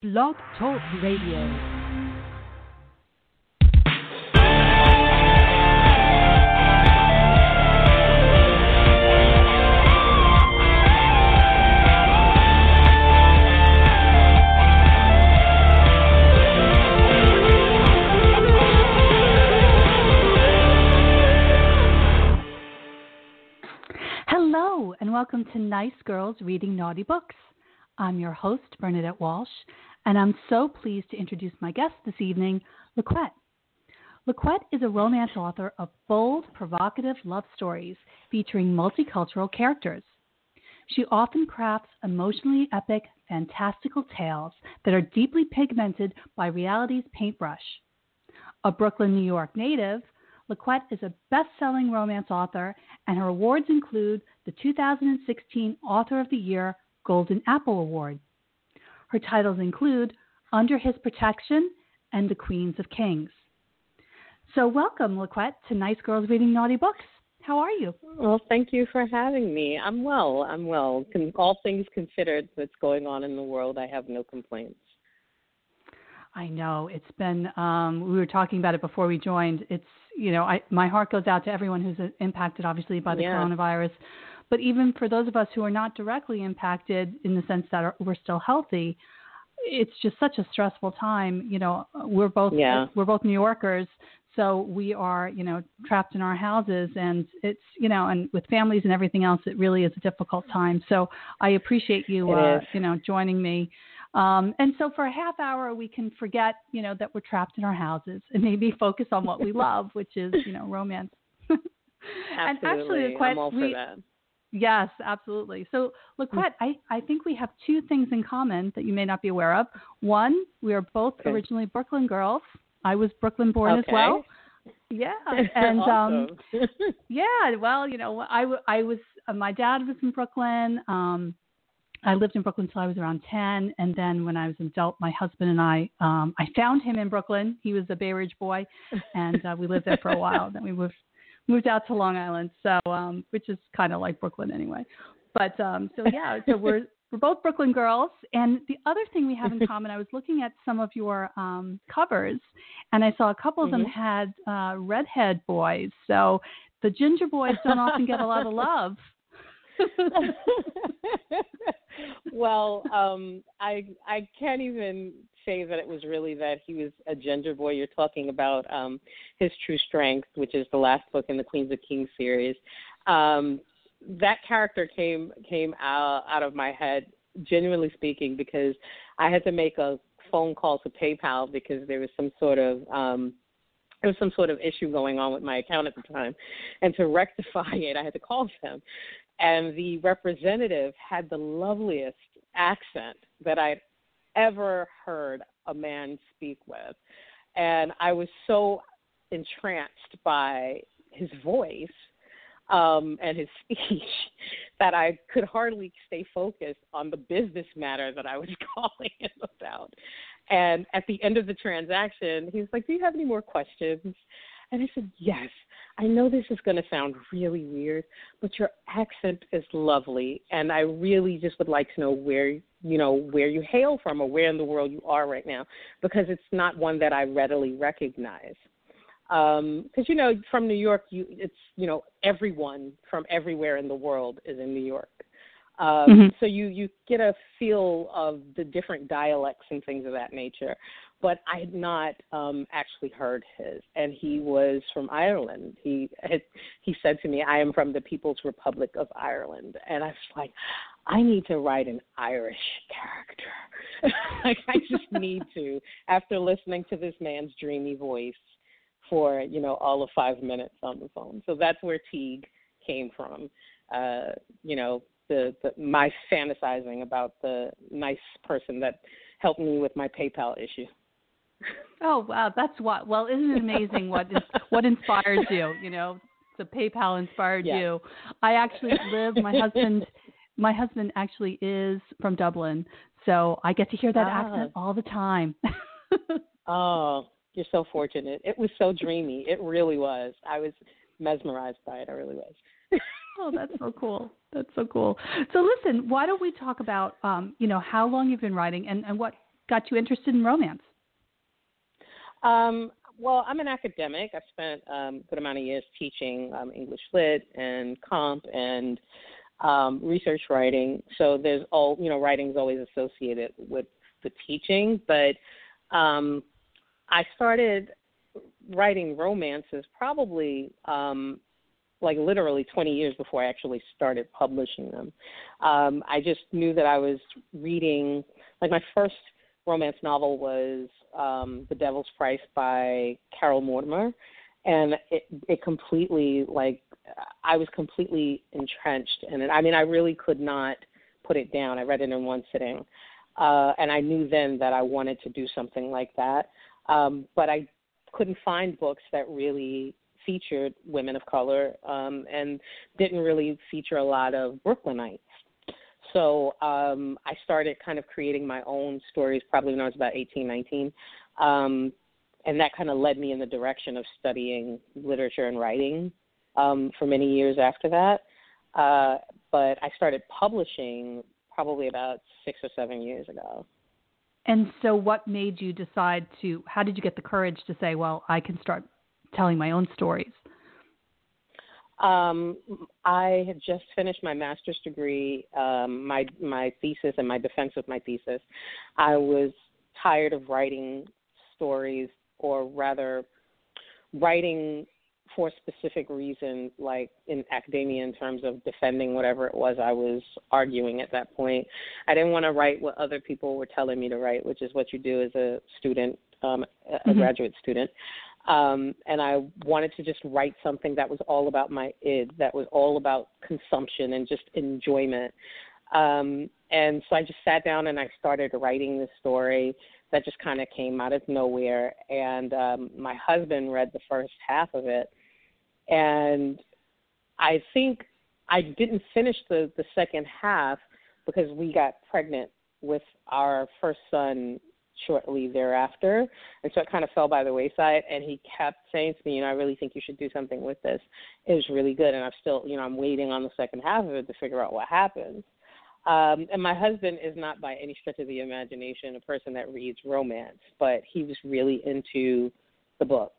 Blog Talk Radio. Hello, and welcome to Nice Girls Reading Naughty Books. I'm your host, Bernadette Walsh, and I'm so pleased to introduce my guest this evening, LaQuette. LaQuette is a romance author of bold, provocative love stories featuring multicultural characters. She often crafts emotionally epic, fantastical tales that are deeply pigmented by reality's paintbrush. A Brooklyn, New York native, LaQuette is a best selling romance author, and her awards include the 2016 Author of the Year Golden Apple Award. Her titles include Under His Protection and The Queens of Kings. So, welcome, LaQuette, to Nice Girls Reading Naughty Books. How are you? Well, thank you for having me. I'm well. I'm well. All things considered, what's going on in the world, I have no complaints. I know it's been. Um, we were talking about it before we joined. It's you know, I, my heart goes out to everyone who's impacted, obviously, by the Yeah. coronavirus. But even for those of us who are not directly impacted, in the sense that are, we're still healthy, it's just such a stressful time. You know, we're both Yeah. we're both New Yorkers, so we are you know trapped in our houses, and it's you know, and with families and everything else, it really is a difficult time. So I appreciate you uh, you know joining me. Um, and so for a half hour, we can forget, you know, that we're trapped in our houses and maybe focus on what we love, which is, you know, romance. and actually, Absolutely. LaQuette, I'm all for we, that. Yes, absolutely. So, LaQuette, I, I think we have two things in common that you may not be aware of. One, we are both Okay. originally Brooklyn girls. I was Brooklyn born as well. Yeah, and um, yeah, well, you know, I I was, uh, my dad was in Brooklyn. Um, I lived in Brooklyn until I was around 10. And then when I was an adult, my husband and I, um, I found him in Brooklyn. He was a Bay Ridge boy. And uh, we lived there for a while. Then we moved, moved out to Long Island. So, um, which is kind of like Brooklyn anyway. But, um, so yeah, so we're, we're both Brooklyn girls. And the other thing we have in common, I was looking at some of your um, covers and I saw a couple of them Mhm. had uh, redhead boys. So the ginger boys don't often get a lot of love. well, um, I I can't even say that it was really that he was a ginger boy. You're talking about um, his true strength, which is the last book in the Queens of Kings series. Um, that character came came out out of my head, genuinely speaking, because I had to make a phone call to PayPal because there was some sort of um, there was some sort of issue going on with my account at the time, and to rectify it, I had to call them and the representative had the loveliest accent that I'd ever heard a man speak with. And I was so entranced by his voice um, and his speech that I could hardly stay focused on the business matter that I was calling him about. And at the end of the transaction, he was like, Do you have any more questions? And I said, Yes. I know this is going to sound really weird, but your accent is lovely, and I really just would like to know where you know where you hail from or where in the world you are right now, because it's not one that I readily recognize. Because you know, from New York, you it's you know everyone from everywhere in the world is in New York. Um, Mhm. So you you get a feel of the different dialects and things of that nature but I had not um, actually heard his. And he was from Ireland. He had, he said to me, "I am from the People's Republic of Ireland," and I was like, "I need to write an Irish character. like I just need to." After listening to this man's dreamy voice for you know all of five minutes on the phone, so that's where Teague came from. Uh, you know, the, the my fantasizing about the nice person that helped me with my PayPal issue. Oh wow, that's what. Well, isn't it amazing what is, what inspires you? You know, the PayPal inspired Yeah. you. I actually live. My husband, my husband actually is from Dublin, so I get to hear that Ah. accent all the time. Oh, you're so fortunate. It was so dreamy. It really was. I was mesmerized by it. I really was. oh, that's so cool. That's so cool. So listen, why don't we talk about um, you know, how long you've been writing and, and what got you interested in romance? Um, well, I'm an academic. I've spent um, a good amount of years teaching um, English Lit and Comp and um, research writing. So there's all you know, writing is always associated with the teaching. But um, I started writing romances probably um, like literally 20 years before I actually started publishing them. Um, I just knew that I was reading, like my first romance novel was um, The Devil's Price by Carole Mortimer, and it it completely like I was completely entrenched in it. I mean, I really could not put it down. I read it in one sitting, uh, and I knew then that I wanted to do something like that. Um, but I couldn't find books that really featured women of color um, and didn't really feature a lot of Brooklynites. So um, I started kind of creating my own stories probably when I was about 18, 19. Um, and that kind of led me in the direction of studying literature and writing um, for many years after that. Uh, but I started publishing probably about six or seven years ago. And so, what made you decide to? How did you get the courage to say, "Well, I can start telling my own stories"? Um, I had just finished my master's degree, um, my my thesis and my defense of my thesis. I was tired of writing stories, or rather, writing for specific reasons, like in academia, in terms of defending whatever it was I was arguing at that point. I didn't want to write what other people were telling me to write, which is what you do as a student, um, a mm-hmm. graduate student. Um, and I wanted to just write something that was all about my id, that was all about consumption and just enjoyment. Um, and so I just sat down and I started writing this story that just kind of came out of nowhere. And um, my husband read the first half of it, and I think I didn't finish the the second half because we got pregnant with our first son shortly thereafter. And so it kind of fell by the wayside. And he kept saying to me, you know, I really think you should do something with this. It was really good. And I'm still, you know, I'm waiting on the second half of it to figure out what happens. Um, and my husband is not by any stretch of the imagination a person that reads romance, but he was really into the book,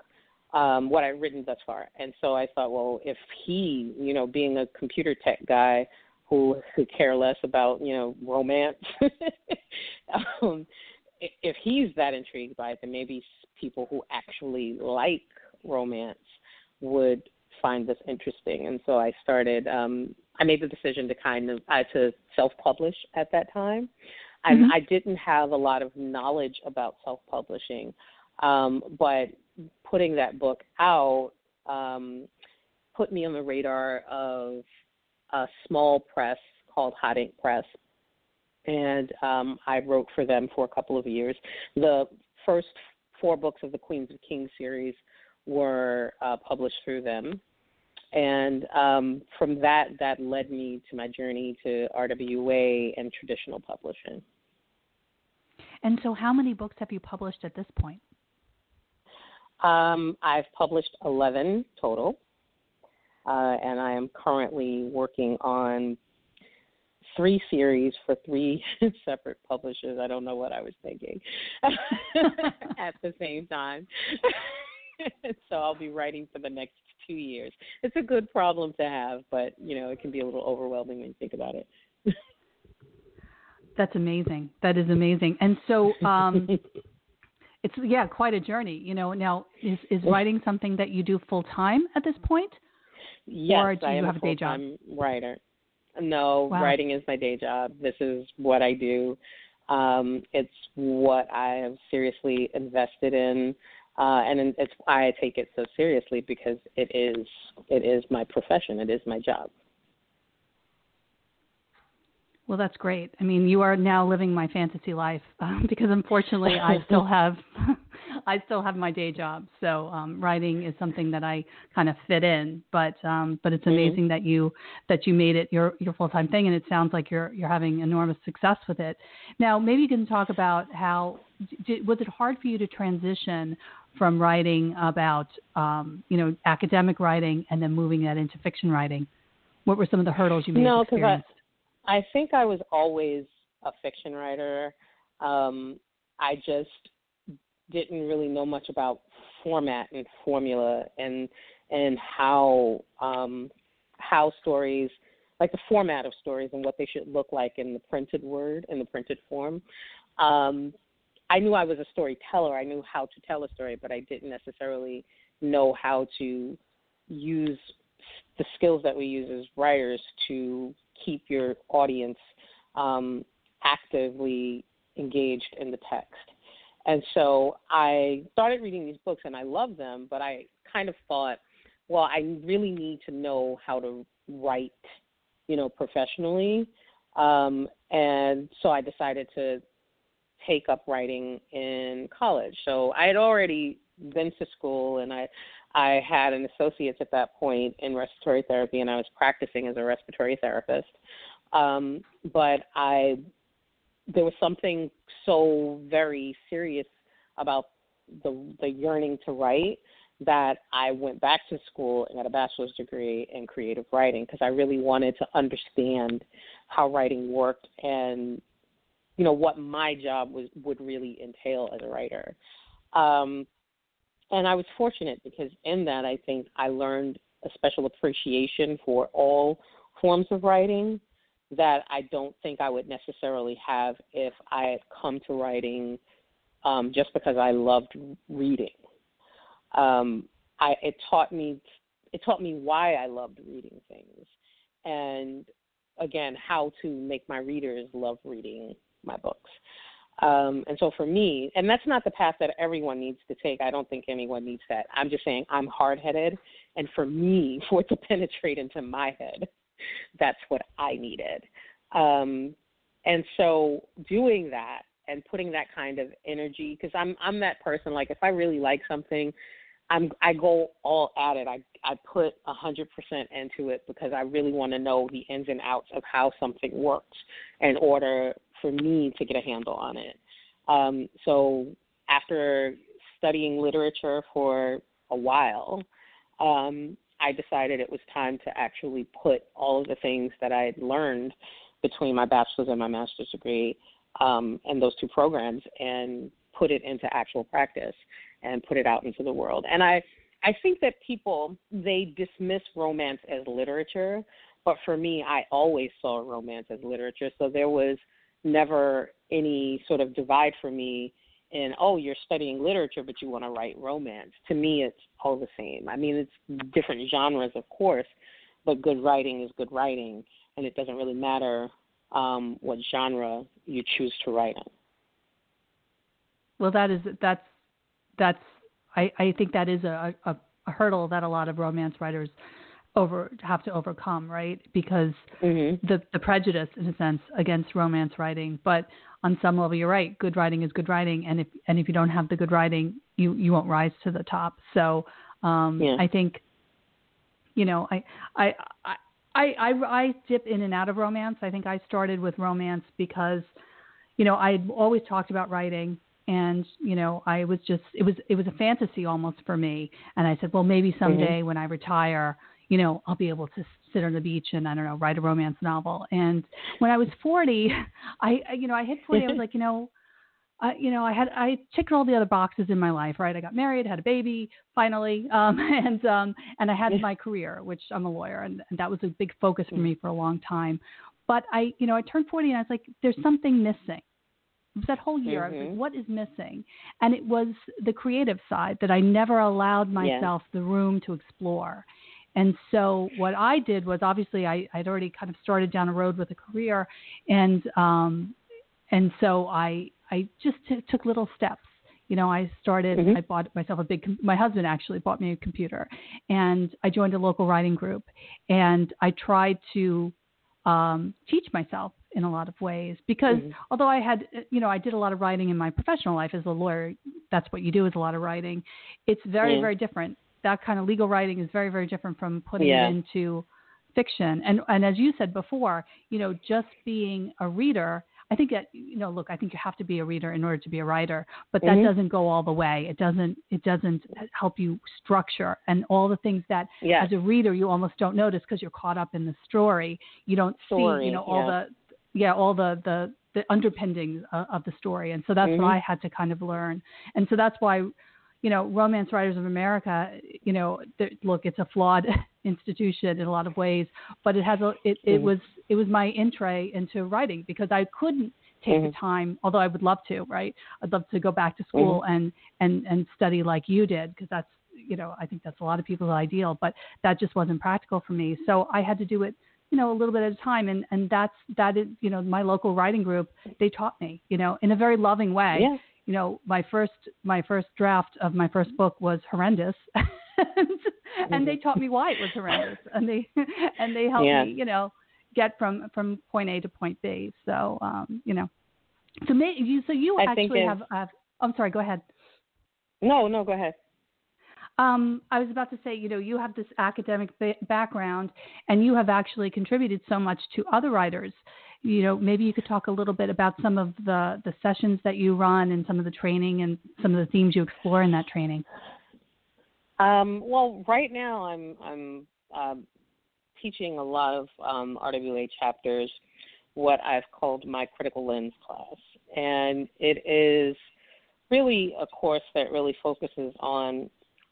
um, what I've written thus far. And so I thought, well, if he, you know, being a computer tech guy who could care less about, you know, romance, um, if he's that intrigued by it, then maybe people who actually like romance would find this interesting. And so I started. Um, I made the decision to kind of uh, to self-publish at that time, and mm-hmm. I didn't have a lot of knowledge about self-publishing, um, but putting that book out um, put me on the radar of a small press called Hot Ink Press and um, I wrote for them for a couple of years. The first four books of the Queens of Kings series were uh, published through them, and um, from that, that led me to my journey to RWA and traditional publishing. And so, how many books have you published at this point? Um, I've published 11 total, uh, and I am currently working on three series for three separate publishers. I don't know what I was thinking at the same time. so I'll be writing for the next two years. It's a good problem to have, but you know it can be a little overwhelming when you think about it. That's amazing. That is amazing. And so, um, it's yeah, quite a journey. You know, now is is writing something that you do full time at this point? Yes, or do I you am have a a day job? Writer. No, wow. writing is my day job. This is what I do. Um, it's what I have seriously invested in, uh, and it's why I take it so seriously because it is it is my profession. It is my job. Well, that's great. I mean, you are now living my fantasy life um, because unfortunately, I still have I still have my day job. So um, writing is something that I kind of fit in. But um, but it's mm-hmm. amazing mm-hmm. that you that you made it your your full time thing, and it sounds like you're you're having enormous success with it. Now, maybe you can talk about how did, was it hard for you to transition from writing about um, you know academic writing and then moving that into fiction writing? What were some of the hurdles you may no, experienced? I think I was always a fiction writer. Um, I just didn't really know much about format and formula and and how um, how stories like the format of stories and what they should look like in the printed word in the printed form. Um, I knew I was a storyteller. I knew how to tell a story, but I didn't necessarily know how to use the skills that we use as writers to keep your audience um, actively engaged in the text. And so I started reading these books and I loved them, but I kind of thought, well, I really need to know how to write, you know, professionally. Um, and so I decided to take up writing in college. So I had already been to school and I I had an associate's at that point in respiratory therapy and I was practicing as a respiratory therapist. Um, but I there was something so very serious about the the yearning to write that I went back to school and got a bachelor's degree in creative writing because I really wanted to understand how writing worked and you know what my job was would really entail as a writer. Um, and I was fortunate because in that I think I learned a special appreciation for all forms of writing that I don't think I would necessarily have if I had come to writing um, just because I loved reading. Um, I, it taught me it taught me why I loved reading things, and again how to make my readers love reading my books. Um, and so for me, and that's not the path that everyone needs to take. I don't think anyone needs that. I'm just saying I'm hard headed, and for me, for it to penetrate into my head, that's what I needed. Um, and so doing that and putting that kind of energy, because I'm I'm that person. Like if I really like something, I'm I go all at it. I I put a hundred percent into it because I really want to know the ins and outs of how something works in order for me to get a handle on it. Um, so after studying literature for a while, um, I decided it was time to actually put all of the things that I had learned between my bachelor's and my master's degree um, and those two programs and put it into actual practice and put it out into the world. And I, I think that people they dismiss romance as literature, but for me, I always saw romance as literature. So there was never any sort of divide for me in oh you're studying literature but you want to write romance. To me it's all the same. I mean it's different genres of course but good writing is good writing and it doesn't really matter um, what genre you choose to write in. Well that is that's that's i i think that is a, a, a hurdle that a lot of romance writers over have to overcome, right? Because mm-hmm. the the prejudice, in a sense, against romance writing. But on some level, you're right. Good writing is good writing, and if and if you don't have the good writing, you you won't rise to the top. So um, yeah. I think, you know, I I. I I, I I dip in and out of romance. I think I started with romance because, you know, I had always talked about writing and you know i was just it was it was a fantasy almost for me and i said well maybe mm-hmm. someday mm-hmm. when i retire you know, I'll be able to sit on the beach and I don't know, write a romance novel. And when I was 40, I, you know, I hit 40, I was like, you know, I, you know, I had I checked all the other boxes in my life, right? I got married, had a baby, finally, um, and um, and I had my career, which I'm a lawyer, and, and that was a big focus for me for a long time. But I, you know, I turned 40, and I was like, there's something missing. That whole year, mm-hmm. I was like, mm-hmm. what is missing? And it was the creative side that I never allowed myself yeah. the room to explore. And so what I did was obviously I, I'd already kind of started down a road with a career, and um, and so I I just t- took little steps. You know, I started. Mm-hmm. I bought myself a big. My husband actually bought me a computer, and I joined a local writing group, and I tried to um, teach myself in a lot of ways because mm-hmm. although I had, you know, I did a lot of writing in my professional life as a lawyer. That's what you do is a lot of writing. It's very, yeah. very different that kind of legal writing is very very different from putting yeah. it into fiction and and as you said before you know just being a reader i think that you know look i think you have to be a reader in order to be a writer but that mm-hmm. doesn't go all the way it doesn't it doesn't help you structure and all the things that yeah. as a reader you almost don't notice because you're caught up in the story you don't story, see you know all yeah. the yeah all the the the underpinnings of, of the story, and so that's mm-hmm. what I had to kind of learn. And so that's why, you know, Romance Writers of America, you know, look, it's a flawed institution in a lot of ways, but it has a it, it mm-hmm. was it was my entree into writing because I couldn't take mm-hmm. the time although i would love to right i'd love to go back to school mm-hmm. and and and study like you did because that's you know i think that's a lot of people's ideal but that just wasn't practical for me so i had to do it you know a little bit at a time and and that's that is you know my local writing group they taught me you know in a very loving way yeah. You know my first my first draft of my first book was horrendous and, and they taught me why it was horrendous and they and they helped yeah. me you know get from from point A to point B. So um, you know, so may, you so you I actually have, have. I'm sorry. Go ahead. No, no, go ahead. Um, I was about to say, you know, you have this academic ba- background, and you have actually contributed so much to other writers. You know, maybe you could talk a little bit about some of the the sessions that you run and some of the training and some of the themes you explore in that training. Um, well, right now I'm I'm um, teaching a lot of um, RWA chapters what I've called my critical lens class. And it is really a course that really focuses on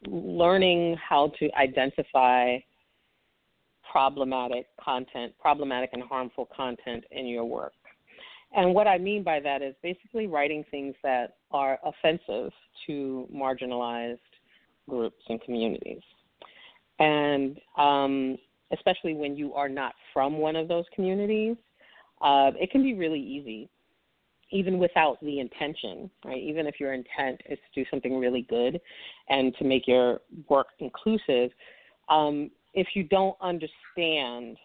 learning how to identify problematic content, problematic and harmful content in your work. And what I mean by that is basically writing things that are offensive to marginalized groups and communities. And um, especially when you are not from one of those communities, uh, it can be really easy, even without the intention, right? Even if your intent is to do something really good and to make your work inclusive, um, if you don't understand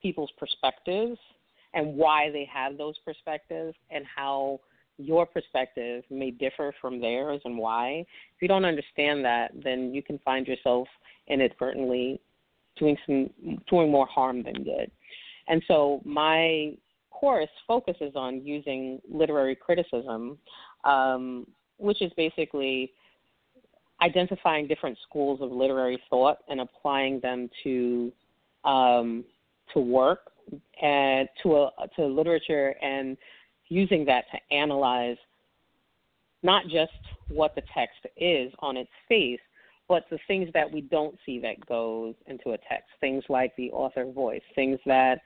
people's perspectives and why they have those perspectives and how your perspective may differ from theirs and why. If you don't understand that, then you can find yourself inadvertently doing some doing more harm than good. And so my course focuses on using literary criticism, um, which is basically identifying different schools of literary thought and applying them to um, to work and to a, to literature and using that to analyze not just what the text is on its face, but the things that we don't see that goes into a text, things like the author voice, things that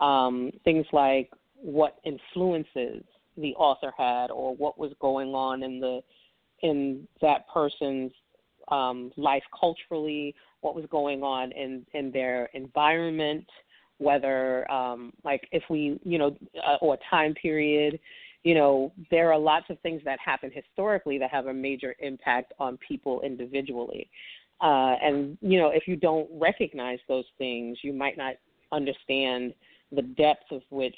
um, things like what influences the author had or what was going on in the in that person's um, life culturally, what was going on in in their environment, whether um, like if we you know uh, or time period you know, there are lots of things that happen historically that have a major impact on people individually. Uh, and, you know, if you don't recognize those things, you might not understand the depth of which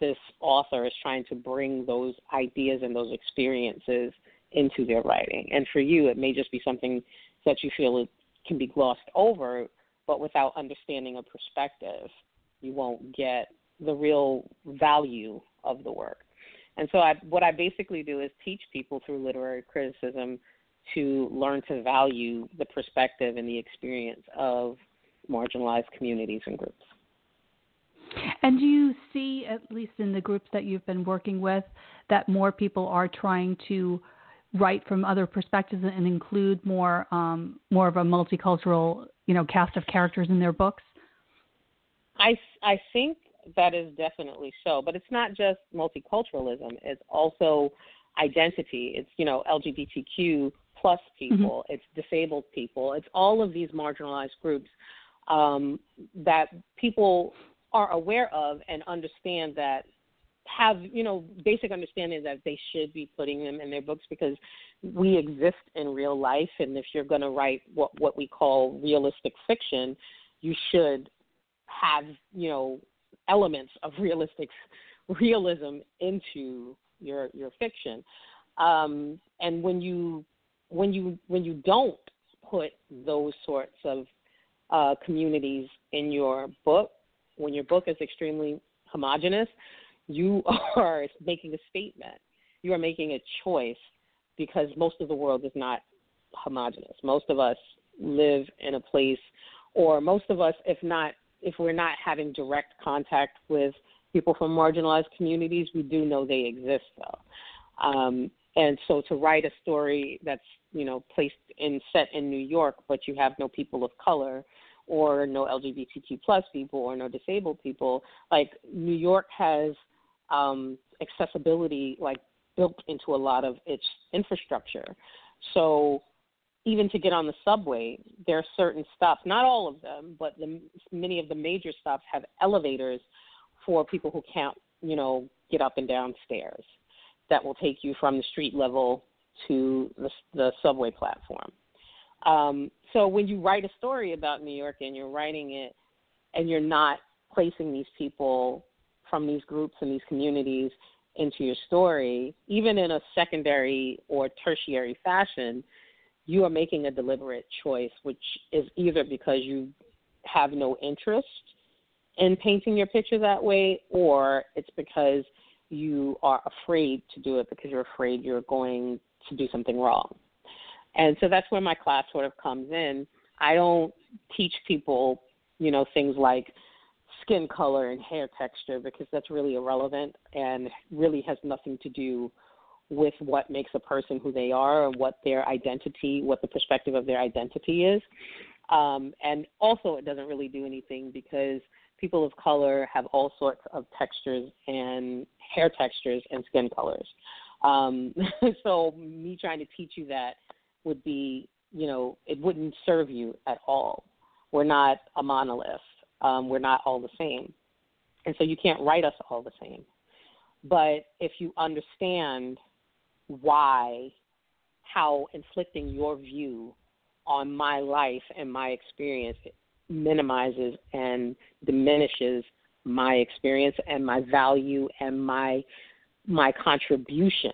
this author is trying to bring those ideas and those experiences into their writing. And for you, it may just be something that you feel can be glossed over, but without understanding a perspective, you won't get the real value of the work. And so I, what I basically do is teach people through literary criticism to learn to value the perspective and the experience of marginalized communities and groups. And do you see, at least in the groups that you've been working with, that more people are trying to write from other perspectives and include more um, more of a multicultural, you know, cast of characters in their books? I I think that is definitely so. But it's not just multiculturalism; it's also identity. It's you know LGBTQ plus mm-hmm. people. Mm-hmm. It's disabled people. It's all of these marginalized groups um, that people are aware of and understand that have you know basic understanding that they should be putting them in their books because we exist in real life and if you're going to write what what we call realistic fiction you should have you know elements of realistic realism into your your fiction. Um, and when you when you when you don't put those sorts of uh, communities in your book, when your book is extremely homogenous, you are making a statement. You are making a choice because most of the world is not homogenous. Most of us live in a place, or most of us, if not if we're not having direct contact with people from marginalized communities. We do know they exist though. Um, and so to write a story that's you know placed in set in New York, but you have no people of color or no LGBTQ plus people or no disabled people, like New York has um, accessibility like built into a lot of its infrastructure. So even to get on the subway, there are certain stops, not all of them, but the, many of the major stops have elevators for people who can't, you know, get up and down stairs that will take you from the street level to the, the subway platform. Um, so when you write a story about New York and you're writing it and you're not placing these people from these groups and these communities into your story, even in a secondary or tertiary fashion, you are making a deliberate choice, which is either because you have no interest in painting your picture that way, or it's because you are afraid to do it because you're afraid you're going to do something wrong. And so that's where my class sort of comes in. I don't teach people, you know, things like skin color and hair texture because that's really irrelevant and really has nothing to do with what makes a person who they are and what their identity, what the perspective of their identity is. Um, and also, it doesn't really do anything because people of color have all sorts of textures and hair textures and skin colors. Um, so, me trying to teach you that would be, you know, it wouldn't serve you at all. We're not a monolith. Um, we're not all the same. And so you can't write us all the same. But if you understand why, how inflicting your view on my life and my experience minimizes and diminishes my experience and my value and my my contribution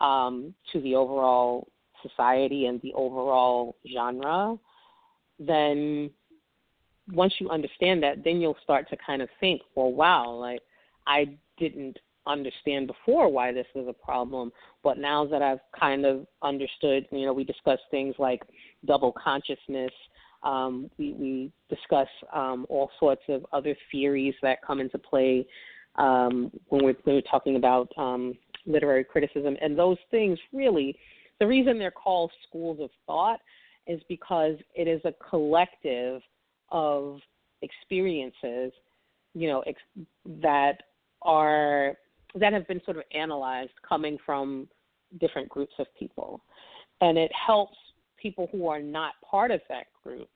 um, to the overall society and the overall genre, then once you understand that, then you'll start to kind of think, well, wow, like I didn't understand before why this was a problem, but now that I've kind of understood, you know, we discuss things like double consciousness. Um, we, we discuss um, all sorts of other theories that come into play um, when, we're, when we're talking about um, literary criticism, and those things really, the reason they're called schools of thought is because it is a collective of experiences, you know, ex- that are that have been sort of analyzed coming from different groups of people, and it helps people who are not part of that group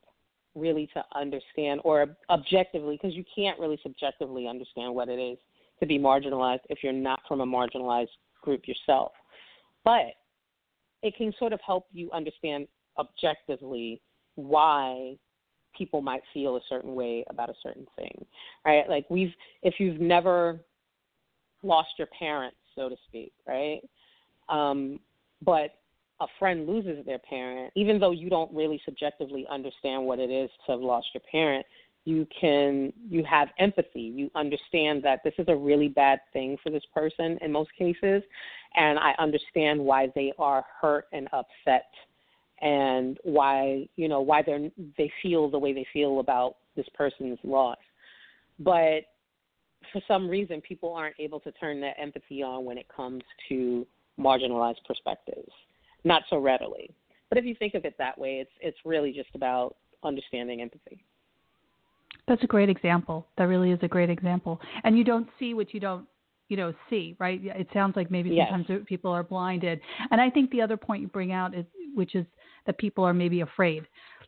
really to understand or objectively because you can't really subjectively understand what it is to be marginalized if you're not from a marginalized group yourself. But it can sort of help you understand objectively why people might feel a certain way about a certain thing, right? Like we've, if you've never lost your parents, so to speak, right? Um, but a friend loses their parent, even though you don't really subjectively understand what it is to have lost your parent, you can you have empathy. You understand that this is a really bad thing for this person in most cases, and I understand why they are hurt and upset and why you know why they they feel the way they feel about this person's loss. But for some reason people aren't able to turn that empathy on when it comes to marginalized perspectives not so readily. But if you think of it that way it's it's really just about understanding empathy. That's a great example. That really is a great example. And you don't see what you don't you know see right? It sounds like maybe yes. sometimes people are blinded. And i think the other point you bring out is which is that people are maybe afraid.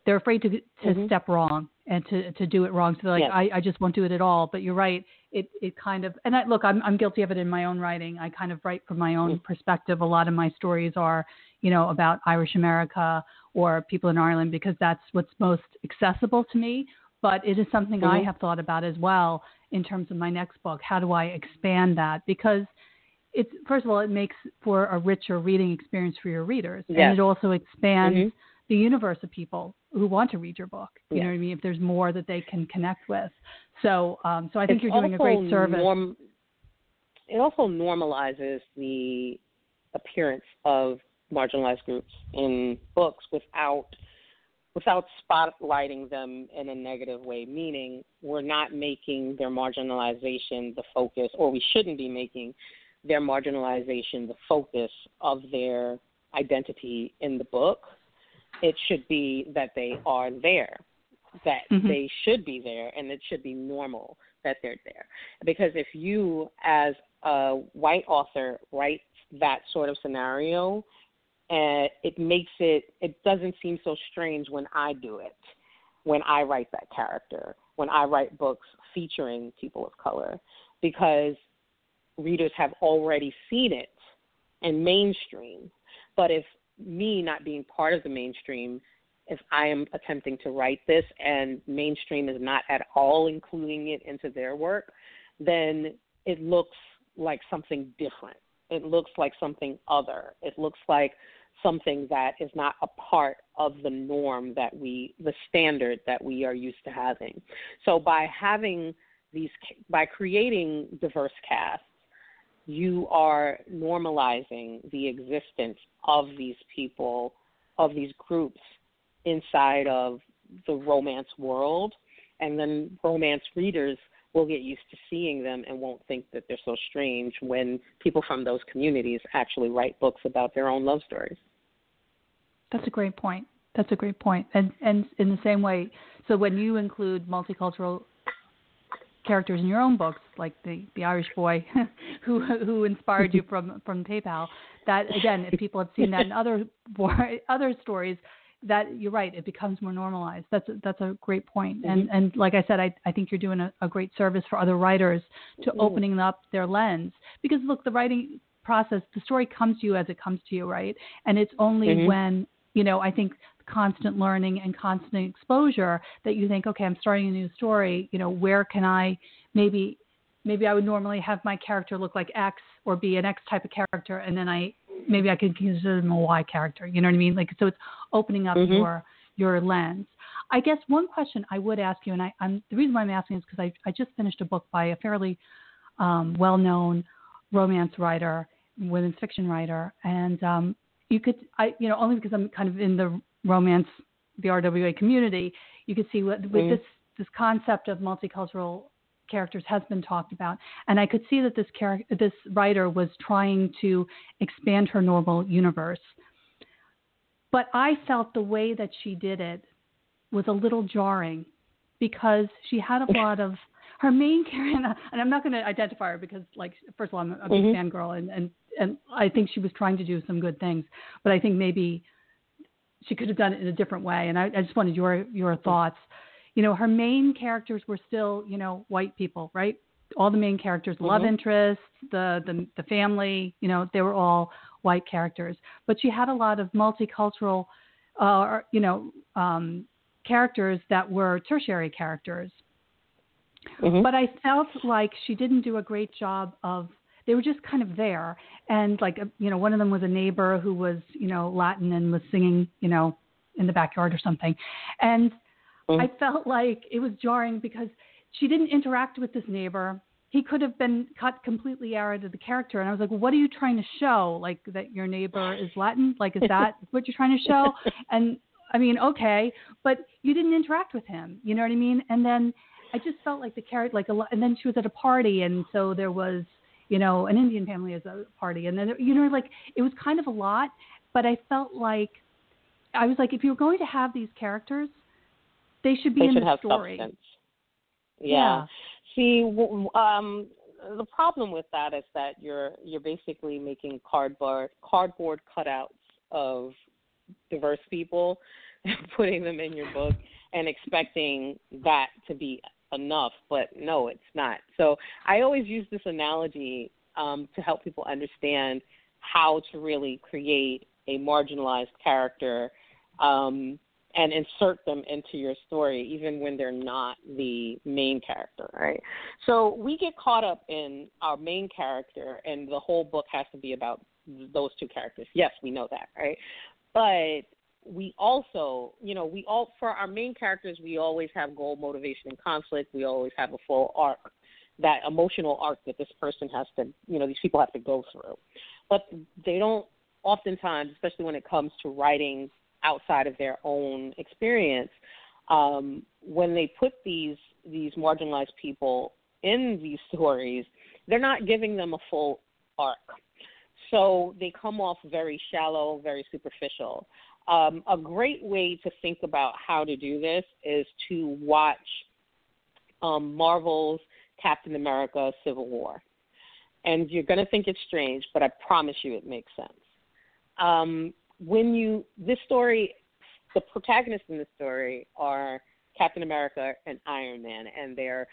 They're afraid to to mm-hmm. step wrong and to to do it wrong. So they're like, I, I just won't do it at all. But you're right. It it kind of and I, look, I'm I'm guilty of it in my own writing. I kind of write from my own mm-hmm. perspective. A lot of my stories are, you know, about Irish America or people in Ireland because that's what's most accessible to me. But it is something mm-hmm. I have thought about as well in terms of my next book. How do I expand that? Because it's first of all, it makes for a richer reading experience for your readers, and it also expands mm-hmm. the universe of people who want to read your book. You know what I mean? If there's more that they can connect with, so um, so I think it's you're doing a great service. Norm- it also normalizes the appearance of marginalized groups in books without without spotlighting them in a negative way, meaning we're not making their marginalization the focus, or we shouldn't be making their marginalization the focus of their identity in the book. It should be that they are there, that mm-hmm. they should be there, and it should be normal that they're there. Because if you, as a white author, write that sort of scenario, and it makes it it doesn't seem so strange when I do it, when I write that character, when I write books featuring people of color, because readers have already seen it in mainstream. But if me not being part of the mainstream, if I am attempting to write this and mainstream is not at all including it into their work, then it looks like something different. It looks like something other. It looks like something that is not a part of the norm that we, the standard that we are used to having. So by having these, by creating diverse casts, you are normalizing the existence of these people, of these groups inside of the romance world. And then romance readers will get used to seeing them and won't think that they're so strange when people from those communities actually write books about their own love stories. That's a great point. That's a great point. And and in the same way, so when you include multicultural characters in your own books, like the the Irish boy who who inspired you from from PayPal, that again, if people have seen that in other other stories, that you're right, it becomes more normalized. That's a, that's a great point. Mm-hmm. And and like I said, I I think you're doing a, a great service for other writers to mm-hmm. opening up their lens because look, the writing process, the story comes to you as it comes to you, right? And it's only mm-hmm. when you know, I think constant learning and constant exposure that you think, okay, I'm starting a new story. You know, where can I maybe maybe I would normally have my character look like X or be an X type of character, and then I maybe I could consider them a Y character. You know what I mean? Like so, it's opening up mm-hmm. your your lens. I guess one question I would ask you, and I, I'm the reason why I'm asking is because I I just finished a book by a fairly um, well-known romance writer, women's fiction writer, and um, you could, I, you know, only because I'm kind of in the romance, the RWA community, you could see what with mm. this this concept of multicultural characters has been talked about, and I could see that this character, this writer was trying to expand her normal universe. But I felt the way that she did it was a little jarring because she had a lot of her main character, and I'm not going to identify her because, like, first of all, I'm a big mm-hmm. fan girl, and, and and I think she was trying to do some good things, but I think maybe she could have done it in a different way. And I, I just wanted your your thoughts. You know, her main characters were still, you know, white people, right? All the main characters, mm-hmm. love interests, the, the the family, you know, they were all white characters. But she had a lot of multicultural, uh, you know, um, characters that were tertiary characters. Mm-hmm. But I felt like she didn't do a great job of they were just kind of there. And like you know one of them was a neighbor who was you know latin and was singing you know in the backyard or something. And mm-hmm. i felt like it was jarring because she didn't interact with this neighbor. He could have been cut completely out of the character. And i was like well, what are you trying to show? Like that your neighbor is latin? Like is that what you're trying to show? And i mean okay but you didn't interact with him. You know what i mean? And then i just felt like the character like a lot and then she was at a party and so there was you know, an Indian family as a party, and then you know, like it was kind of a lot. But I felt like I was like, if you're going to have these characters, they should be they in should the have story. Substance. Yeah. yeah. See, um, the problem with that is that you're you're basically making cardboard cardboard cutouts of diverse people and putting them in your book and expecting that to be enough, but no, it's not. So I always use this analogy um, to help people understand how to really create a marginalized character um, and insert them into your story, even when they're not the main character, right? So we get caught up in our main character, and the whole book has to be about those two characters. Yes, we know that, right? But we also, you know, we all for our main characters, we always have goal, motivation, and conflict. We always have a full arc, that emotional arc that this person has to, you know, these people have to go through. But they don't oftentimes, especially when it comes to writing outside of their own experience, um, when they put these these marginalized people in these stories, they're not giving them a full arc. So they come off very shallow, very superficial. Um, a great way to think about how to do this is to watch um, Marvel's Captain America Civil War. And you're going to think it's strange, but I promise you it makes sense. Um, when you, this story, the protagonists in this story are Captain America and Iron Man, and they're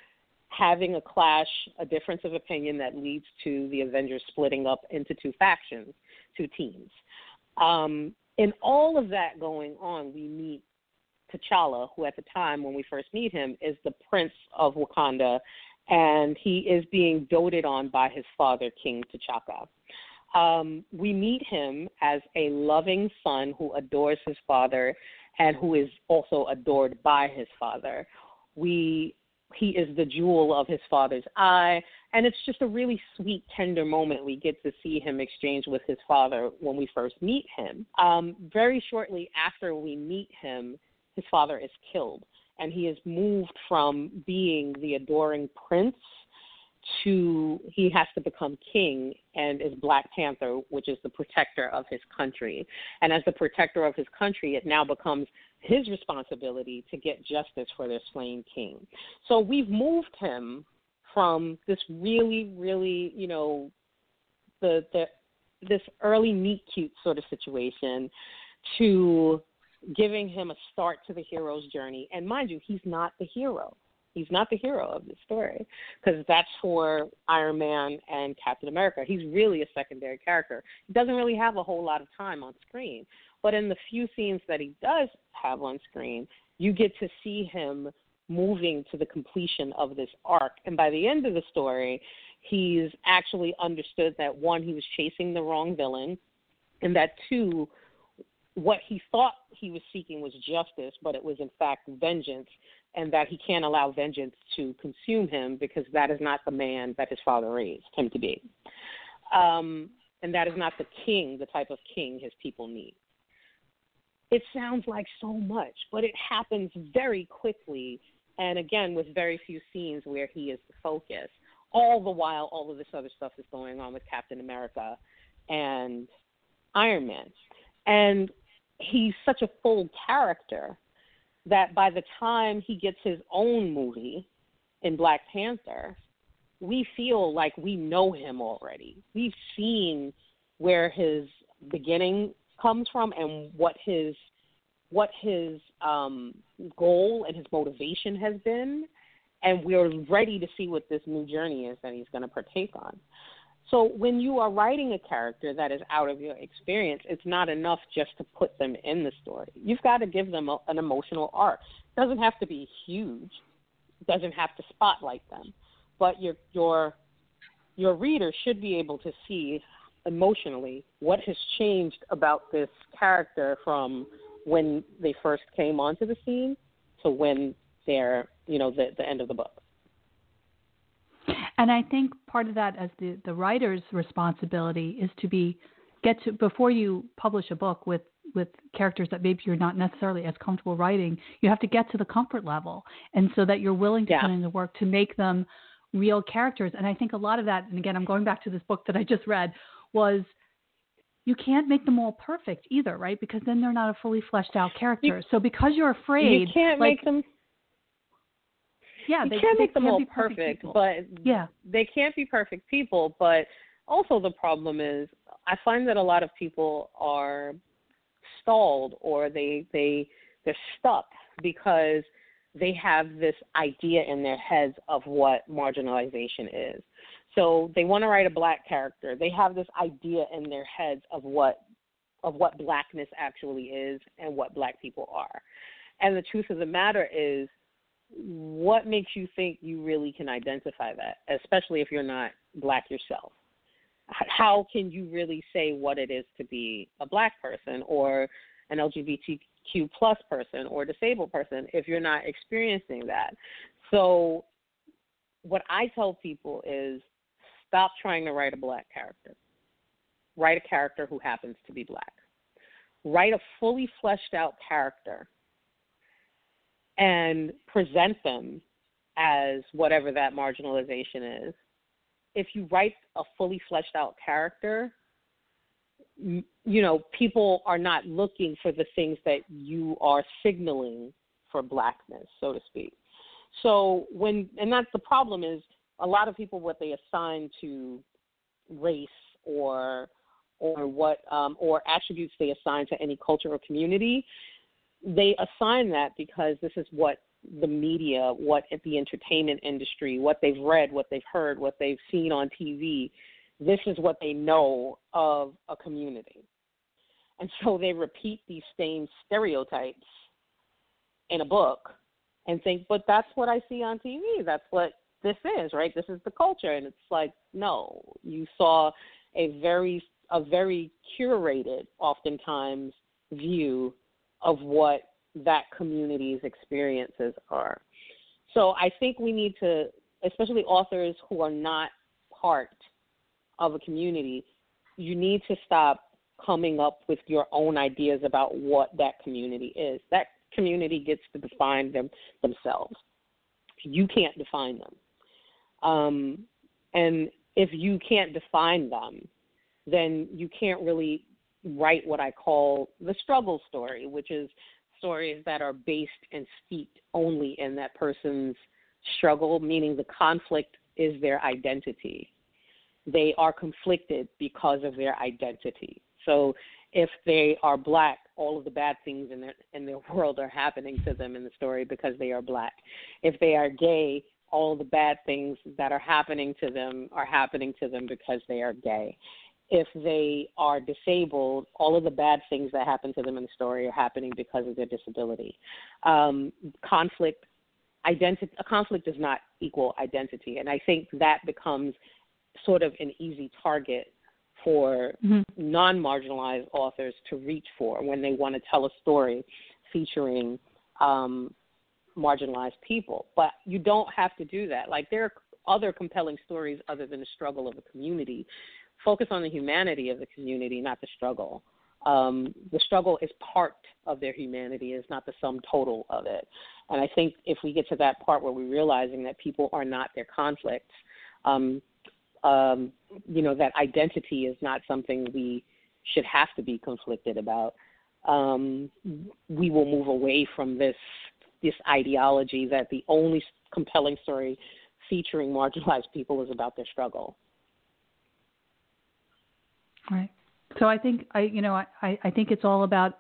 having a clash, a difference of opinion that leads to the Avengers splitting up into two factions, two teams. Um, in all of that going on, we meet T'Challa, who at the time when we first meet him is the prince of Wakanda, and he is being doted on by his father, King T'Chaka. Um, we meet him as a loving son who adores his father and who is also adored by his father. We he is the jewel of his father's eye. And it's just a really sweet tender moment we get to see him exchange with his father when we first meet him. Um, very shortly after we meet him his father is killed and he is moved from being the adoring prince to he has to become king and is Black Panther, which is the protector of his country. And as the protector of his country, it now becomes his responsibility to get justice for their slain king. So we've moved him from this really, really, you know, the the this early meet cute sort of situation to giving him a start to the hero's journey. And mind you, he's not the hero. He's not the hero of the story because that's for Iron Man and Captain America. He's really a secondary character. He doesn't really have a whole lot of time on screen. But in the few scenes that he does have on screen, you get to see him moving to the completion of this arc. And by the end of the story, he's actually understood that one, he was chasing the wrong villain, and that two, what he thought he was seeking was justice, but it was in fact vengeance, and that he can't allow vengeance to consume him because that is not the man that his father raised him to be. Um, and that is not the king, the type of king his people need. It sounds like so much, but it happens very quickly, and again, with very few scenes where he is the focus. All the while, all of this other stuff is going on with Captain America and Iron Man. And he's such a full character that by the time he gets his own movie in Black Panther, we feel like we know him already. We've seen where his beginning comes from and what his what his um, goal and his motivation has been, and we're ready to see what this new journey is that he's going to partake on. So when you are writing a character that is out of your experience, it's not enough just to put them in the story. You've got to give them a, an emotional arc. It doesn't have to be huge. It doesn't have to spotlight them, but your your your reader should be able to see emotionally what has changed about this character from when they first came onto the scene to when they're you know the the end of the book. And I think part of that, as the the writer's responsibility, is to be get to before you publish a book with with characters that maybe you're not necessarily as comfortable writing. You have to get to the comfort level, and so that you're willing to yeah. put in the work to make them real characters. And I think a lot of that, and again, I'm going back to this book that I just read, was you can't make them all perfect either, right? Because then they're not a fully fleshed out character. You, so because you're afraid, you can't like, make them yeah, you they can't they make them can't all perfect, perfect but yeah, they can't be perfect people. But also the problem is, I find that a lot of people are stalled or they they they're stuck because they have this idea in their heads of what marginalization is. So they want to write a black character. They have this idea in their heads of what of what blackness actually is and what black people are. And the truth of the matter is what makes you think you really can identify that, especially if you're not black yourself? How can you really say what it is to be a black person or an LGBTQ plus person or disabled person if you're not experiencing that? So, what I tell people is stop trying to write a black character. Write a character who happens to be black. write a fully fleshed out character and present them as whatever that marginalization is. If you write a fully fleshed out character, you know, people are not looking for the things that you are signaling for blackness, so to speak. So when and that's the problem is a lot of people what they assign to race or or what um, or attributes they assign to any culture or community, they assign that because this is what the media, what the entertainment industry, what they've read, what they've heard, what they've seen on TV, this is what they know of a community. And so they repeat these same stereotypes in a book and think, but that's what I see on TV. That's what this is, right? This is the culture. And it's like, no, you saw a very a very curated, oftentimes, view of what that community's experiences are. So I think we need to, especially authors who are not part of a community, you need to stop coming up with your own ideas about what that community is. That community gets to define them themselves. You can't define them. Um, and if you can't define them, then you can't really write what I call the struggle story, which is stories that are based and steeped only in that person's struggle, meaning the conflict is their identity. They are conflicted because of their identity. So if they are black, all of the bad things in their in their world are happening to them in the story because they are black. If they are gay, all the bad things that are happening to them are happening to them because they are gay if they are disabled, all of the bad things that happen to them in the story are happening because of their disability. Um, conflict, identity, a conflict does not equal identity, and I think that becomes sort of an easy target for mm-hmm. non-marginalized authors to reach for when they want to tell a story featuring um, marginalized people. But you don't have to do that. Like there are other compelling stories other than the struggle of a community focus on the humanity of the community, not the struggle. Um, the struggle is part of their humanity, is not the sum total of it. And I think if we get to that part where we're realizing that people are not their conflicts, um, um, you know, that identity is not something we should have to be conflicted about. Um, we will move away from this this ideology that the only compelling story featuring marginalized people is about their struggle. Right. So I think I, you know, I, I think it's all about,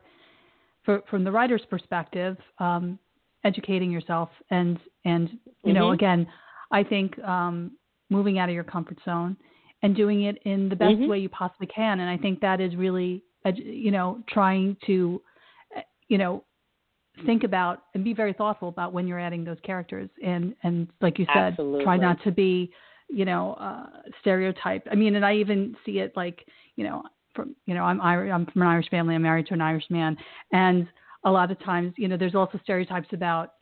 for, from the writer's perspective, um, educating yourself and and you mm-hmm. know again, I think um, moving out of your comfort zone and doing it in the best mm-hmm. way you possibly can. And I think that is really, you know, trying to, you know, think about and be very thoughtful about when you're adding those characters. And and like you said, Absolutely. try not to be, you know, uh, stereotype. I mean, and I even see it like you know, from you know, I'm Irish, I'm from an Irish family. I'm married to an Irish man, and a lot of times, you know, there's also stereotypes about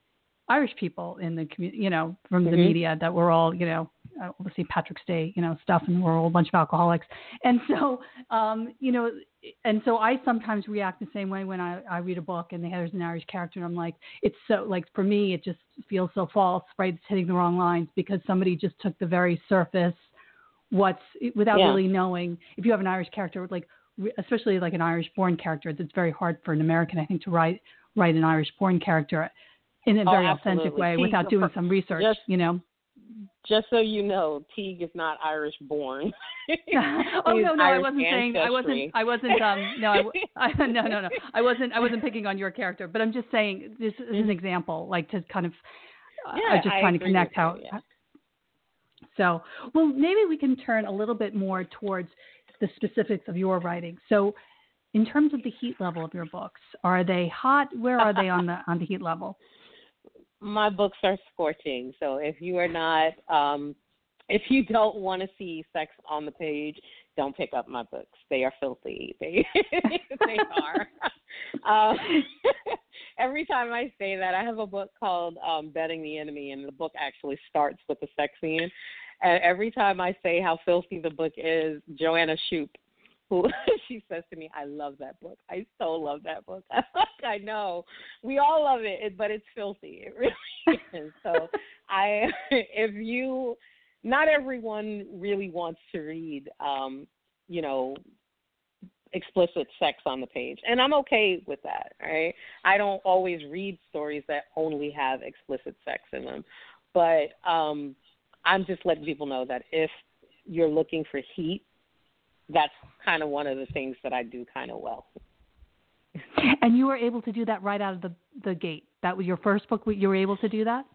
Irish people in the community, you know, from the mm-hmm. media that we're all, you know, uh, Patrick's Day, you know, stuff, and we're all a bunch of alcoholics. And so, um, you know, and so I sometimes react the same way when I, I read a book and there's an Irish character, and I'm like, it's so like for me, it just feels so false, right? It's hitting the wrong lines because somebody just took the very surface what's without yeah. really knowing if you have an Irish character like especially like an Irish born character it's very hard for an American I think to write write an Irish born character in a oh, very absolutely. authentic way without doing some research you know just so you know Teague is not Irish born oh no no Irish I wasn't saying I wasn't I wasn't um no I, I no no no I wasn't I wasn't picking on your character but I'm just saying this is an mm-hmm. example like to kind of uh, yeah, just trying to connect how yeah. So, well, maybe we can turn a little bit more towards the specifics of your writing. So, in terms of the heat level of your books, are they hot? Where are they on the on the heat level? My books are scorching. So if you are not, um, if you don't want to see sex on the page, don't pick up my books. They are filthy. They they are. um, every time I say that, I have a book called um, "Bedding the Enemy," and the book actually starts with the sex scene. And every time I say how filthy the book is, Joanna Shupe, who she says to me, "I love that book. I so love that book." I know we all love it, but it's filthy. It really is. So I, if you, not everyone really wants to read, um, you know, explicit sex on the page, and I'm okay with that. Right? I don't always read stories that only have explicit sex in them, but um, I'm just letting people know that if you're looking for heat that's kind of one of the things that I do kind of well. And you were able to do that right out of the the gate. That was your first book. You were able to do that.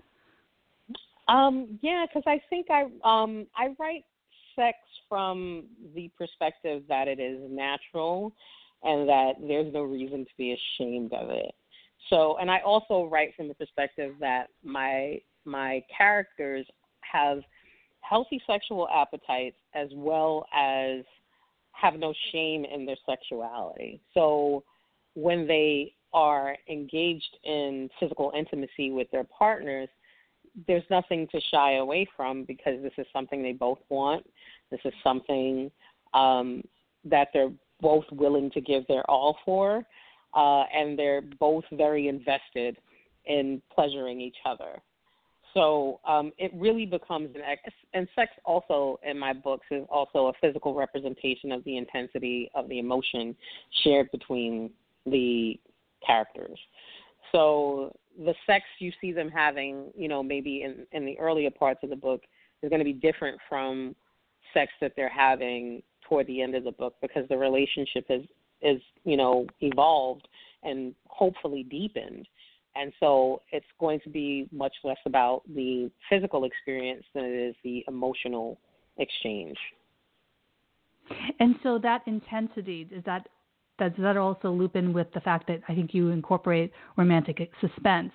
Um, yeah, because I think I um, I write sex from the perspective that it is natural, and that there's no reason to be ashamed of it. So, and I also write from the perspective that my my characters have healthy sexual appetites as well as have no shame in their sexuality. So when they are engaged in physical intimacy with their partners, there's nothing to shy away from because this is something they both want. This is something um, that they're both willing to give their all for, uh, and they're both very invested in pleasuring each other. So um, it really becomes an ex- and sex also in my books is also a physical representation of the intensity of the emotion shared between the characters. So the sex you see them having, you know, maybe in in the earlier parts of the book is going to be different from sex that they're having toward the end of the book because the relationship is is you know evolved and hopefully deepened and so it's going to be much less about the physical experience than it is the emotional exchange. And so that intensity is that does that also loop in with the fact that I think you incorporate romantic suspense?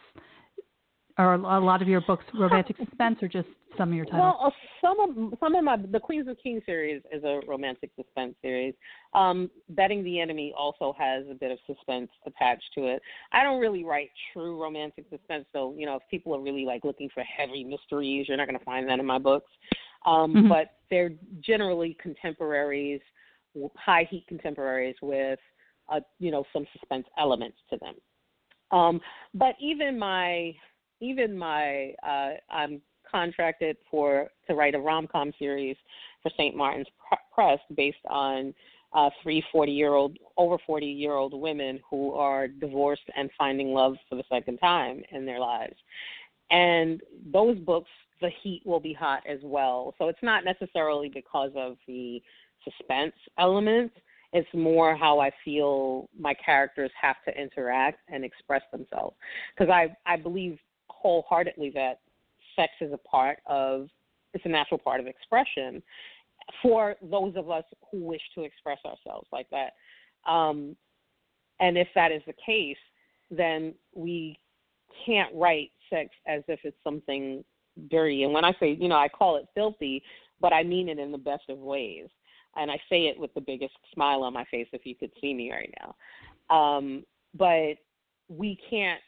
Are a lot of your books romantic suspense, or just some of your titles? Well, uh, some of some of my the Queens of Kings series is a romantic suspense series. Um, Bedding the Enemy also has a bit of suspense attached to it. I don't really write true romantic suspense, so you know if people are really like looking for heavy mysteries, you're not going to find that in my books. Um, mm-hmm. But they're generally contemporaries, high heat contemporaries with, uh, you know, some suspense elements to them. Um, but even my even my uh, I'm contracted for to write a rom com series for St. Martin's Press based on uh, three 40 year old over 40 year old women who are divorced and finding love for the second time in their lives. And those books, the heat will be hot as well. So it's not necessarily because of the suspense element. It's more how I feel my characters have to interact and express themselves. Because I, I believe wholeheartedly that sex is a part of it's a natural part of expression for those of us who wish to express ourselves like that. Um, and if that is the case, then we can't write sex as if it's something dirty. And when I say, you know, I call it filthy, but I mean it in the best of ways. And I say it with the biggest smile on my face if you could see me right now. Um, but we can't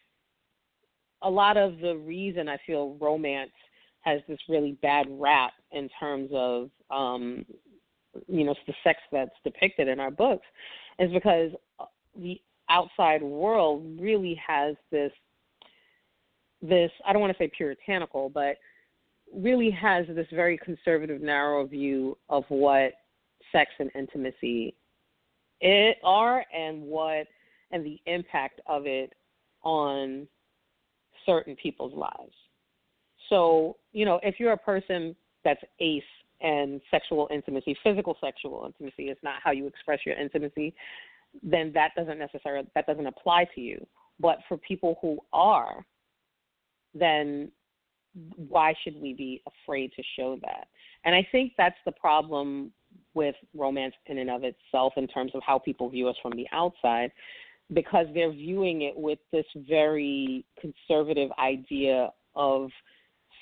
a lot of the reason I feel romance has this really bad rap in terms of um you know the sex that's depicted in our books is because the outside world really has this this I don't want to say puritanical but really has this very conservative narrow view of what sex and intimacy it are and what and the impact of it on certain people's lives. So, you know, if you're a person that's ace and sexual intimacy, physical sexual intimacy is not how you express your intimacy, then that doesn't necessarily that doesn't apply to you. But for people who are, then why should we be afraid to show that? And I think that's the problem with romance in and of itself in terms of how people view us from the outside because they're viewing it with this very conservative idea of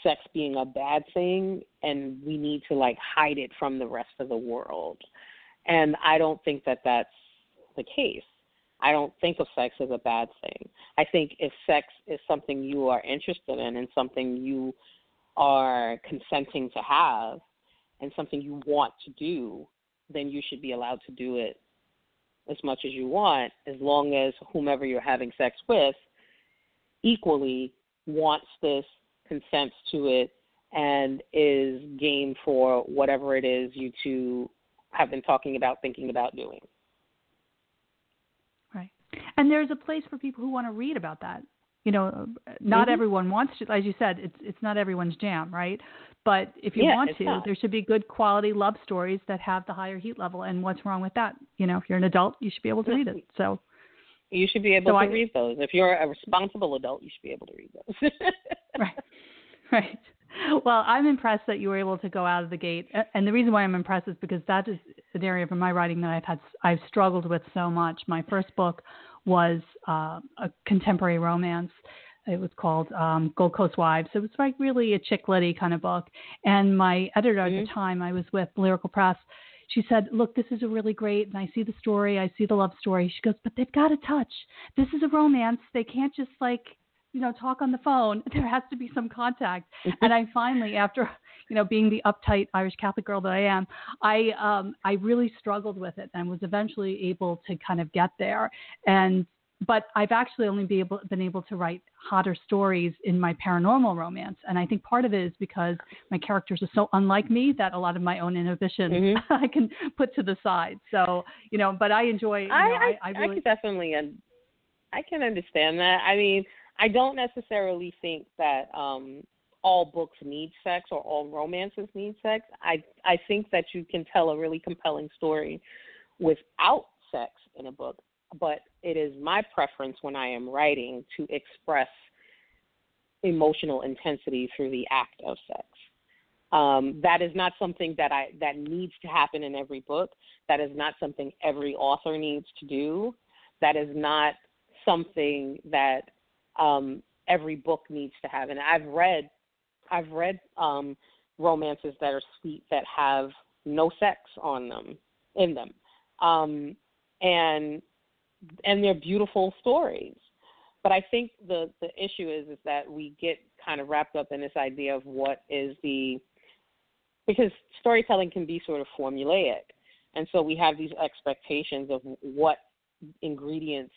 sex being a bad thing and we need to like hide it from the rest of the world. And I don't think that that's the case. I don't think of sex as a bad thing. I think if sex is something you are interested in and something you are consenting to have and something you want to do, then you should be allowed to do it as much as you want, as long as whomever you're having sex with equally wants this, consents to it, and is game for whatever it is you two have been talking about, thinking about doing. Right. And there's a place for people who want to read about that. You know, not mm-hmm. everyone wants to, as you said, it's it's not everyone's jam, right? But if you yeah, want to, not. there should be good quality love stories that have the higher heat level. And what's wrong with that? You know, if you're an adult, you should be able to read it. So you should be able so to I, read those. If you're a responsible adult, you should be able to read those. right. Right. Well, I'm impressed that you were able to go out of the gate, and the reason why I'm impressed is because that is an area of my writing that I've had I've struggled with so much. My first book was uh, a contemporary romance. It was called um, Gold Coast Wives. It was like really a chick litty kind of book. And my editor mm-hmm. at the time, I was with Lyrical Press. She said, "Look, this is a really great, and I see the story. I see the love story." She goes, "But they've got to touch. This is a romance. They can't just like." You know, talk on the phone. There has to be some contact. and I finally, after you know, being the uptight Irish Catholic girl that I am, I um, I really struggled with it and was eventually able to kind of get there. And but I've actually only be able, been able to write hotter stories in my paranormal romance, and I think part of it is because my characters are so unlike me that a lot of my own inhibition mm-hmm. I can put to the side. So you know, but I enjoy. You know, I, I, I, I, really... I can definitely, I can understand that. I mean, I don't necessarily think that um all books need sex or all romances need sex. I I think that you can tell a really compelling story without sex in a book, but it is my preference when I am writing to express emotional intensity through the act of sex. Um, that is not something that I that needs to happen in every book. That is not something every author needs to do. That is not something that um, every book needs to have. And I've read, I've read um, romances that are sweet that have no sex on them, in them, um, and and they're beautiful stories. But I think the the issue is is that we get kind of wrapped up in this idea of what is the because storytelling can be sort of formulaic, and so we have these expectations of what ingredients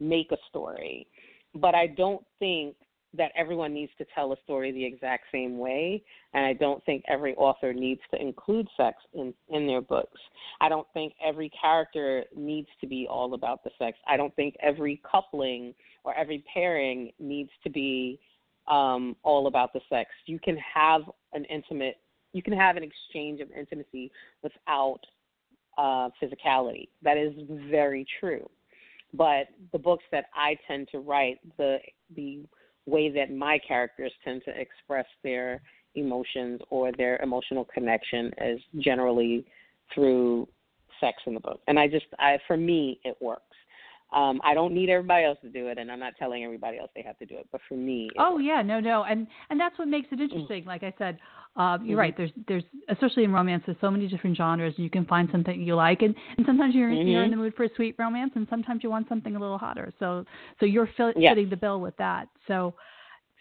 make a story but I don't think that everyone needs to tell a story the exact same way, and I don't think every author needs to include sex in in their books. I don't think every character needs to be all about the sex. I don't think every coupling or every pairing needs to be um, all about the sex. You can have an intimate, you can have an exchange of intimacy without uh, physicality. That is very true but the books that I tend to write, the the way that my characters tend to express their emotions or their emotional connection is generally through sex in the book. And I just I for me it works. Um, I don't need everybody else to do it, and I'm not telling everybody else they have to do it. But for me, oh works. yeah, no, no, and and that's what makes it mm. interesting. Like I said, uh, you're mm-hmm. right. There's there's especially in romance, there's so many different genres, and you can find something you like, and, and sometimes you're mm-hmm. you're in the mood for a sweet romance, and sometimes you want something a little hotter. So so you're fit, yes. fitting the bill with that. So.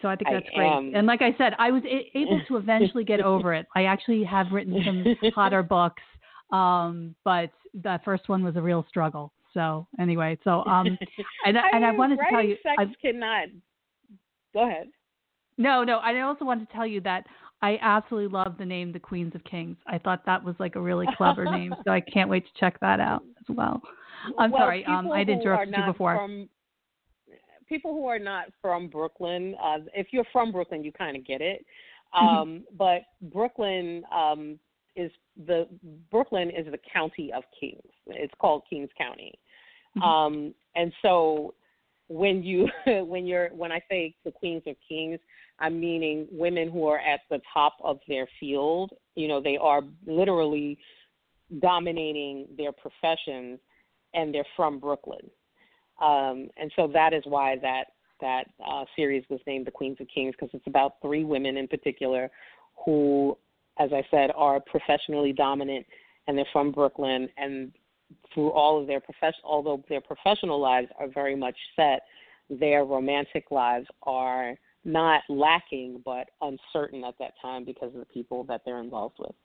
So I think that's I great. And like I said, I was a- able to eventually get over it. I actually have written some hotter books, um, but the first one was a real struggle. So anyway, so um, and I and I wanted to tell you, sex I, cannot. Go ahead. No, no. I also wanted to tell you that I absolutely love the name The Queens of Kings. I thought that was like a really clever name, so I can't wait to check that out as well. I'm well, sorry, um, I did interrupt you before. From, people who are not from Brooklyn, uh, if you're from Brooklyn, you kind of get it. Mm-hmm. Um, mm-hmm. But Brooklyn um, is the Brooklyn is the county of Kings. It's called Kings County, mm-hmm. um, and so when you when you're when I say the Queens of Kings, I'm meaning women who are at the top of their field. You know, they are literally dominating their professions, and they're from Brooklyn. Um, and so that is why that that uh, series was named The Queens of Kings because it's about three women in particular who as I said, are professionally dominant and they're from Brooklyn and through all of their profession although their professional lives are very much set, their romantic lives are not lacking but uncertain at that time because of the people that they're involved with.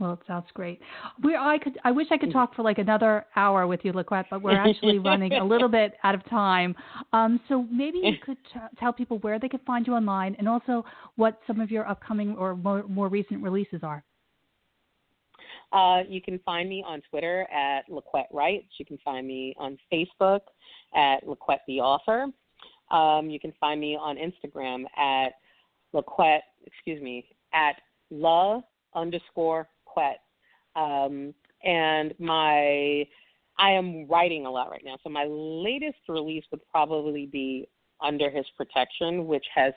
Well, it sounds great. We, I could, I wish I could talk for like another hour with you, LaQuette, but we're actually running a little bit out of time. Um, so maybe you could t- tell people where they could find you online, and also what some of your upcoming or more, more recent releases are. Uh, you can find me on Twitter at LaQuette Writes. You can find me on Facebook at LaQuette the Author. Um, you can find me on Instagram at LaQuette, excuse me, at La underscore Quet. Um, and my, I am writing a lot right now. So my latest release would probably be Under His Protection, which has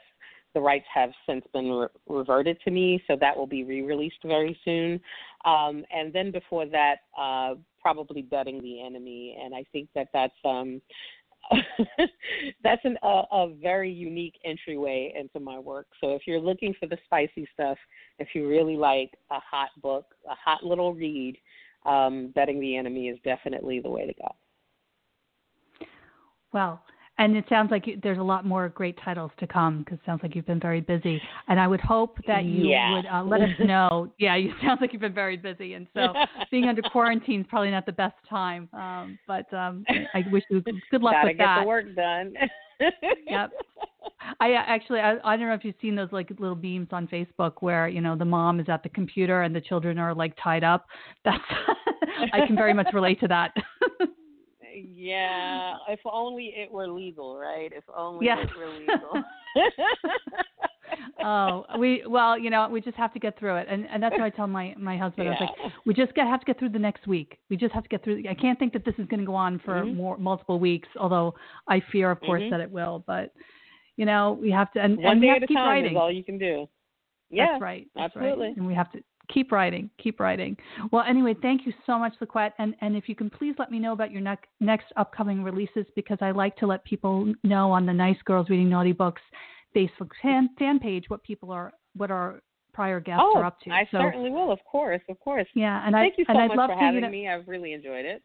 the rights have since been re- reverted to me, so that will be re-released very soon. Um, and then before that, uh, probably bedding the enemy, and I think that that's um, that's an, a, a very unique entryway into my work. So if you're looking for the spicy stuff, if you really like a hot book, a hot little read, um, bedding the enemy is definitely the way to go. Well, and it sounds like you, there's a lot more great titles to come because it sounds like you've been very busy. And I would hope that you yeah. would uh, let us know. yeah, you sound like you've been very busy, and so being under quarantine is probably not the best time. Um, but um, I wish you good luck Gotta with get the work done. yep. I uh, actually I, I don't know if you've seen those like little beams on Facebook where you know the mom is at the computer and the children are like tied up. That's I can very much relate to that. Yeah, if only it were legal, right? If only yes. it were legal. oh, we well, you know, we just have to get through it, and and that's what I tell my my husband. Yeah. I was like, we just get have to get through the next week. We just have to get through. I can't think that this is going to go on for mm-hmm. more multiple weeks. Although I fear, of course, mm-hmm. that it will. But you know, we have to and, one and day we have at to a keep time writing. is all you can do. Yeah, that's right. That's absolutely. Right. And we have to keep writing, keep writing. Well, anyway, thank you so much, LaQuette. And, and if you can please let me know about your ne- next upcoming releases, because I like to let people know on the Nice Girls Reading Naughty Books Facebook fan, fan page what people are, what our prior guests oh, are up to. I so, certainly will, of course, of course. Yeah, and thank I, you so and I'd much love for to, having you know, me. I've really enjoyed it.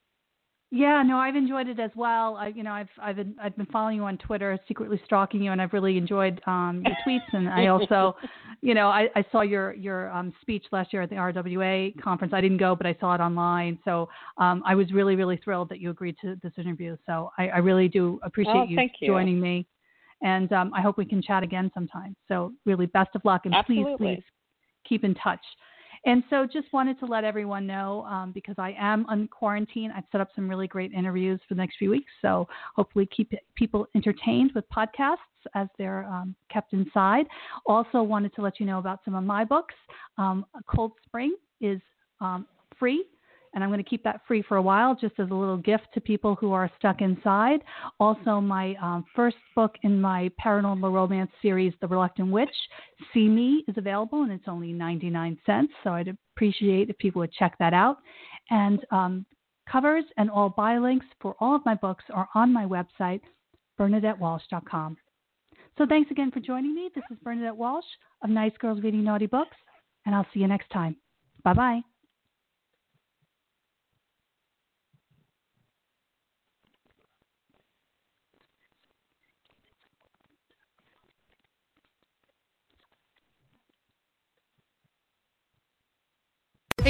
Yeah, no, I've enjoyed it as well. I, you know, I've I've been I've been following you on Twitter, secretly stalking you, and I've really enjoyed um, your tweets. And I also, you know, I, I saw your your um, speech last year at the RWA conference. I didn't go, but I saw it online. So um, I was really really thrilled that you agreed to this interview. So I, I really do appreciate oh, you, you, joining me, and um, I hope we can chat again sometime. So really, best of luck, and Absolutely. please please keep in touch. And so just wanted to let everyone know um, because I am on quarantine, I've set up some really great interviews for the next few weeks. So hopefully keep people entertained with podcasts as they're um, kept inside. Also wanted to let you know about some of my books. Um, Cold Spring is um, free and I'm going to keep that free for a while just as a little gift to people who are stuck inside. Also, my um, first book in my paranormal romance series, The Reluctant Witch, See Me, is available and it's only 99 cents. So I'd appreciate if people would check that out. And um, covers and all buy links for all of my books are on my website, BernadetteWalsh.com. So thanks again for joining me. This is Bernadette Walsh of Nice Girls Reading Naughty Books, and I'll see you next time. Bye bye.